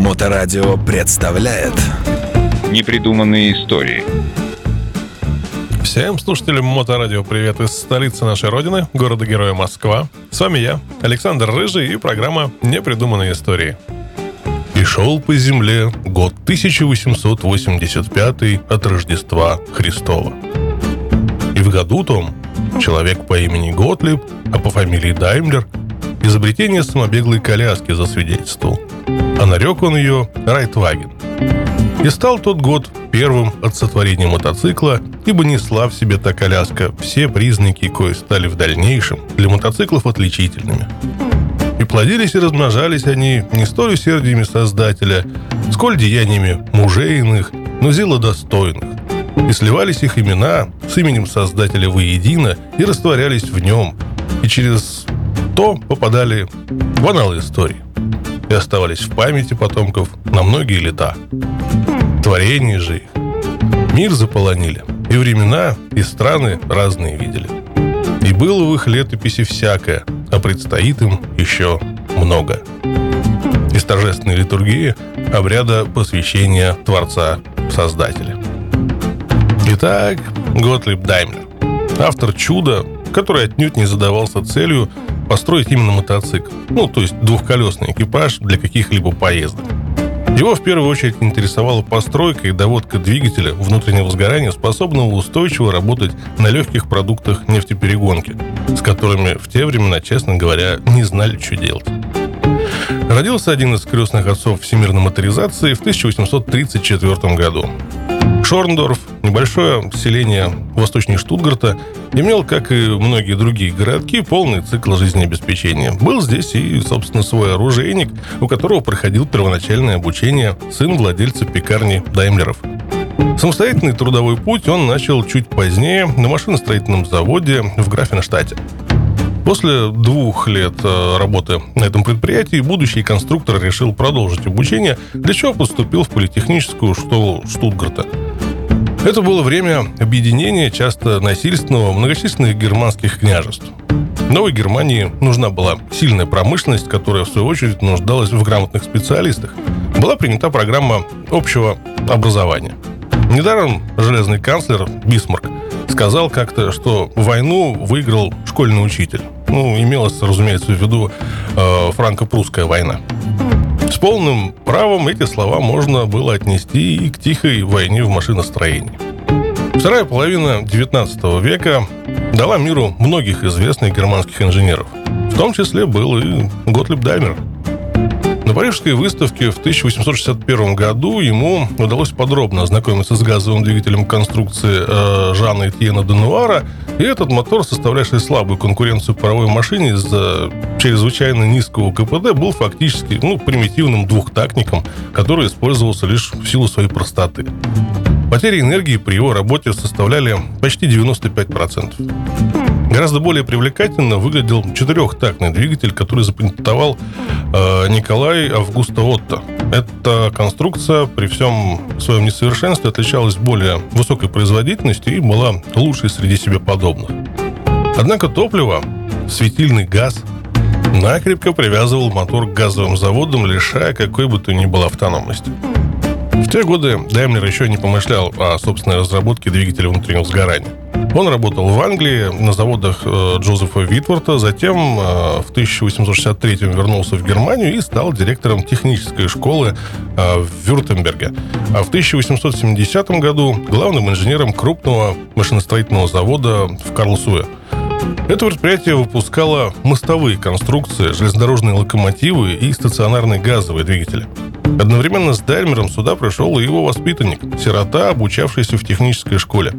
Моторадио представляет Непридуманные истории Всем слушателям Моторадио привет из столицы нашей родины, города-героя Москва. С вами я, Александр Рыжий и программа «Непридуманные истории». И шел по земле год 1885 от Рождества Христова. И в году том человек по имени Готлиб, а по фамилии Даймлер, изобретение самобеглой коляски засвидетельствовал. А нарек он ее Райтваген. И стал тот год первым от сотворения мотоцикла, ибо несла в себе та коляска все признаки, кои стали в дальнейшем для мотоциклов отличительными. И плодились и размножались они не столь усердиями Создателя, сколь деяниями мужейных, но зелодостойных. И сливались их имена с именем Создателя воедино и растворялись в нем, и через то попадали в аналы истории и оставались в памяти потомков на многие лета. Творение же их мир заполонили, и времена, и страны разные видели. И было в их летописи всякое, а предстоит им еще много. Из торжественной литургии обряда посвящения Творца Создателя. Итак, Готлиб Даймлер. Автор чуда, который отнюдь не задавался целью построить именно мотоцикл. Ну, то есть двухколесный экипаж для каких-либо поездок. Его в первую очередь интересовала постройка и доводка двигателя внутреннего сгорания, способного устойчиво работать на легких продуктах нефтеперегонки, с которыми в те времена, честно говоря, не знали, что делать. Родился один из крестных отцов всемирной моторизации в 1834 году. Шорндорф, небольшое селение восточнее Штутгарта, имел, как и многие другие городки, полный цикл жизнеобеспечения. Был здесь и, собственно, свой оружейник, у которого проходил первоначальное обучение сын владельца пекарни Даймлеров. Самостоятельный трудовой путь он начал чуть позднее на машиностроительном заводе в Графенштадте. После двух лет э, работы на этом предприятии будущий конструктор решил продолжить обучение, для чего поступил в политехническую школу Штутгарта. Это было время объединения часто насильственного многочисленных германских княжеств. Новой Германии нужна была сильная промышленность, которая, в свою очередь, нуждалась в грамотных специалистах. Была принята программа общего образования. Недаром железный канцлер Бисмарк сказал как-то, что войну выиграл школьный учитель. Ну, имелось, разумеется, в виду э, франко-прусская война. С полным правом эти слова можно было отнести и к тихой войне в машиностроении. Вторая половина XIX века дала миру многих известных германских инженеров. В том числе был и Готлиб Даймер – на Парижской выставке в 1861 году ему удалось подробно ознакомиться с газовым двигателем конструкции э, Жана Этьена Денуара, и этот мотор, составлявший слабую конкуренцию паровой машине из-за чрезвычайно низкого КПД, был фактически ну, примитивным двухтактником, который использовался лишь в силу своей простоты. Потери энергии при его работе составляли почти 95%. Гораздо более привлекательно выглядел четырехтактный двигатель, который запатентовал э, Николай Августа Отто. Эта конструкция при всем своем несовершенстве отличалась более высокой производительностью и была лучшей среди себе подобных. Однако топливо, светильный газ, накрепко привязывал мотор к газовым заводам, лишая какой бы то ни было автономности. В те годы Даймлер еще не помышлял о собственной разработке двигателя внутреннего сгорания. Он работал в Англии на заводах э, Джозефа Витворта, затем э, в 1863 вернулся в Германию и стал директором технической школы э, в Вюртемберге. А в 1870 году главным инженером крупного машиностроительного завода в Карлсуэ. Это предприятие выпускало мостовые конструкции, железнодорожные локомотивы и стационарные газовые двигатели. Одновременно с Даймером сюда пришел и его воспитанник, сирота, обучавшийся в технической школе.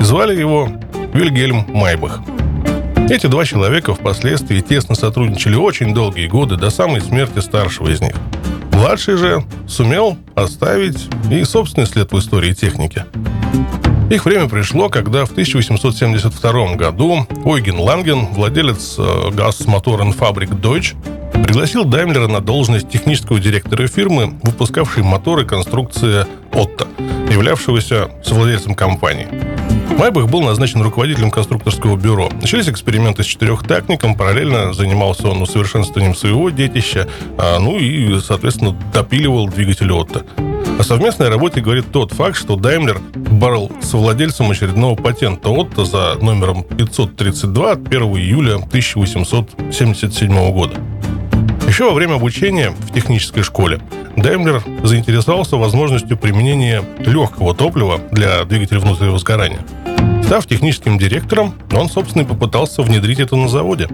Звали его Вильгельм Майбах. Эти два человека впоследствии тесно сотрудничали очень долгие годы, до самой смерти старшего из них. Младший же сумел оставить и собственный след в истории техники. Их время пришло, когда в 1872 году Ойген Ланген, владелец газмоторенфабрик Deutsch, пригласил Даймлера на должность технического директора фирмы, выпускавшей моторы конструкции Отто, являвшегося совладельцем компании. Майбах был назначен руководителем конструкторского бюро. Начались эксперименты с четырехтактником, параллельно занимался он усовершенствованием своего детища, а, ну и, соответственно, допиливал двигатель Отто. О совместной работе говорит тот факт, что Даймлер борол с владельцем очередного патента Отто за номером 532 от 1 июля 1877 года. Еще во время обучения в технической школе Даймлер заинтересовался возможностью применения легкого топлива для двигателя внутреннего сгорания. Став техническим директором, он, собственно, и попытался внедрить это на заводе.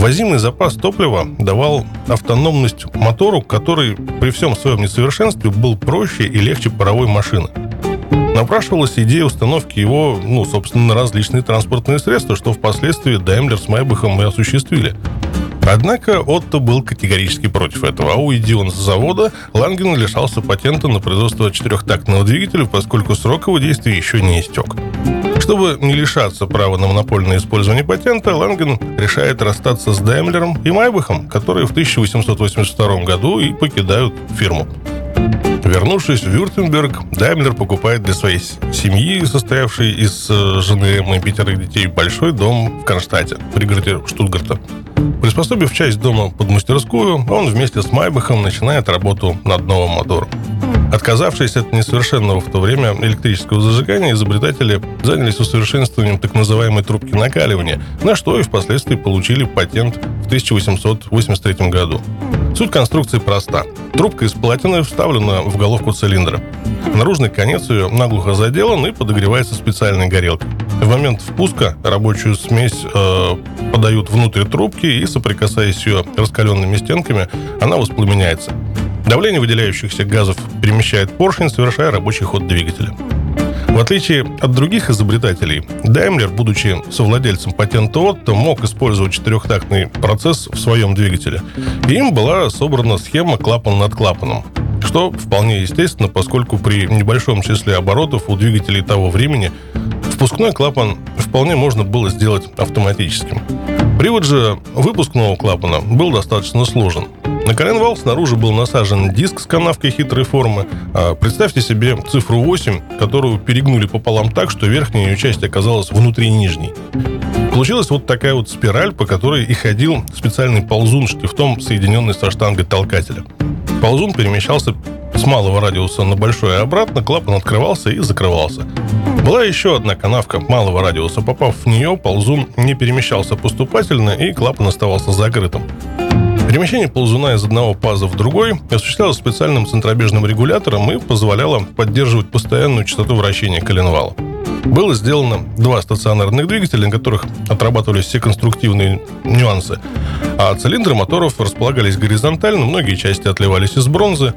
Возимый запас топлива давал автономность мотору, который при всем своем несовершенстве был проще и легче паровой машины. Напрашивалась идея установки его, ну, собственно, на различные транспортные средства, что впоследствии Даймлер с Майбахом и осуществили. Однако Отто был категорически против этого, а уйди он с завода, Ланген лишался патента на производство четырехтактного двигателя, поскольку срок его действия еще не истек. Чтобы не лишаться права на монопольное использование патента, Ланген решает расстаться с Даймлером и Майбахом, которые в 1882 году и покидают фирму. Вернувшись в Вюртемберг, Даймлер покупает для своей семьи, состоявшей из э, жены и пятерых детей, большой дом в Кронштадте, пригороде Штутгарта. Приспособив часть дома под мастерскую, он вместе с Майбахом начинает работу над новым мотором. Отказавшись от несовершенного в то время электрического зажигания, изобретатели занялись усовершенствованием так называемой трубки накаливания, на что и впоследствии получили патент в 1883 году. Суть конструкции проста. Трубка из платины вставлена в головку цилиндра. Наружный конец ее наглухо заделан и подогревается специальной горелкой. В момент впуска рабочую смесь э, подают внутрь трубки и, соприкасаясь ее раскаленными стенками, она воспламеняется. Давление выделяющихся газов перемещает поршень, совершая рабочий ход двигателя. В отличие от других изобретателей, Даймлер, будучи совладельцем патента Отто, мог использовать четырехтактный процесс в своем двигателе. И им была собрана схема клапан над клапаном что вполне естественно, поскольку при небольшом числе оборотов у двигателей того времени впускной клапан вполне можно было сделать автоматическим. Привод же выпускного клапана был достаточно сложен. На коленвал снаружи был насажен диск с канавкой хитрой формы. А представьте себе цифру 8, которую перегнули пополам так, что верхняя ее часть оказалась внутри нижней. Получилась вот такая вот спираль, по которой и ходил специальный ползун штифтом, соединенный со штангой толкателя. Ползун перемещался с малого радиуса на большой и обратно, клапан открывался и закрывался. Была еще одна канавка малого радиуса. Попав в нее, ползун не перемещался поступательно, и клапан оставался закрытым. Перемещение ползуна из одного паза в другой осуществлялось специальным центробежным регулятором и позволяло поддерживать постоянную частоту вращения коленвала. Было сделано два стационарных двигателя, на которых отрабатывались все конструктивные нюансы. А цилиндры моторов располагались горизонтально, многие части отливались из бронзы.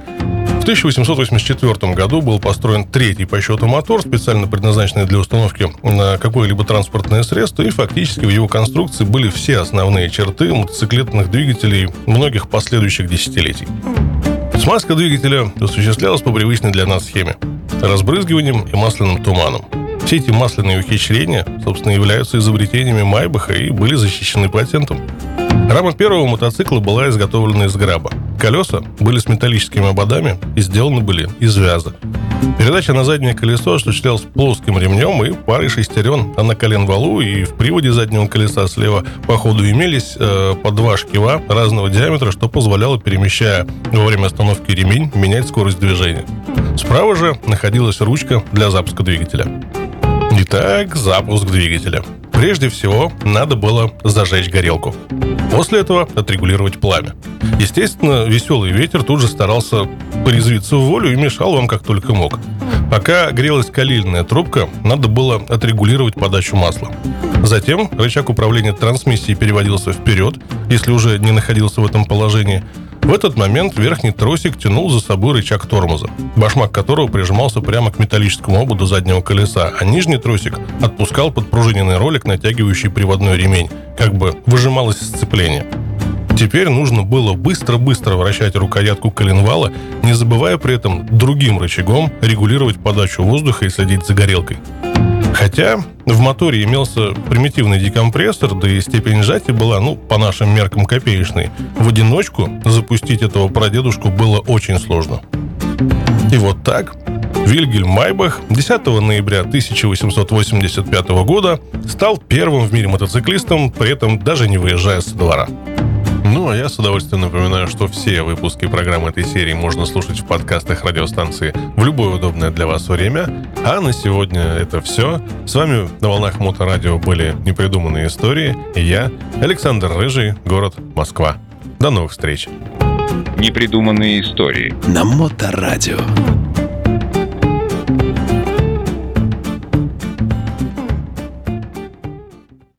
В 1884 году был построен третий по счету мотор, специально предназначенный для установки на какое-либо транспортное средство, и фактически в его конструкции были все основные черты мотоциклетных двигателей многих последующих десятилетий. Смазка двигателя осуществлялась по привычной для нас схеме – разбрызгиванием и масляным туманом. Все эти масляные ухищрения, собственно, являются изобретениями Майбаха и были защищены патентом. Рама первого мотоцикла была изготовлена из граба. Колеса были с металлическими ободами и сделаны были из вяза. Передача на заднее колесо осуществлялась плоским ремнем и парой шестерен, а на колен валу и в приводе заднего колеса слева по ходу имелись э, по два шкива разного диаметра, что позволяло, перемещая во время остановки ремень, менять скорость движения. Справа же находилась ручка для запуска двигателя. Итак, запуск двигателя. Прежде всего, надо было зажечь горелку. После этого отрегулировать пламя. Естественно, веселый ветер тут же старался порезвиться в волю и мешал вам как только мог. Пока грелась калильная трубка, надо было отрегулировать подачу масла. Затем рычаг управления трансмиссией переводился вперед, если уже не находился в этом положении – в этот момент верхний тросик тянул за собой рычаг тормоза, башмак которого прижимался прямо к металлическому ободу заднего колеса, а нижний тросик отпускал подпружиненный ролик, натягивающий приводной ремень, как бы выжималось сцепление. Теперь нужно было быстро-быстро вращать рукоятку коленвала, не забывая при этом другим рычагом регулировать подачу воздуха и следить за горелкой. Хотя в моторе имелся примитивный декомпрессор, да и степень сжатия была, ну, по нашим меркам копеечной. В одиночку запустить этого прадедушку было очень сложно. И вот так Вильгельм Майбах 10 ноября 1885 года стал первым в мире мотоциклистом, при этом даже не выезжая с двора. Ну, а я с удовольствием напоминаю, что все выпуски программы этой серии можно слушать в подкастах радиостанции в любое удобное для вас время. А на сегодня это все. С вами на волнах Моторадио были непридуманные истории. И я, Александр Рыжий, город Москва. До новых встреч. Непридуманные истории. На Моторадио.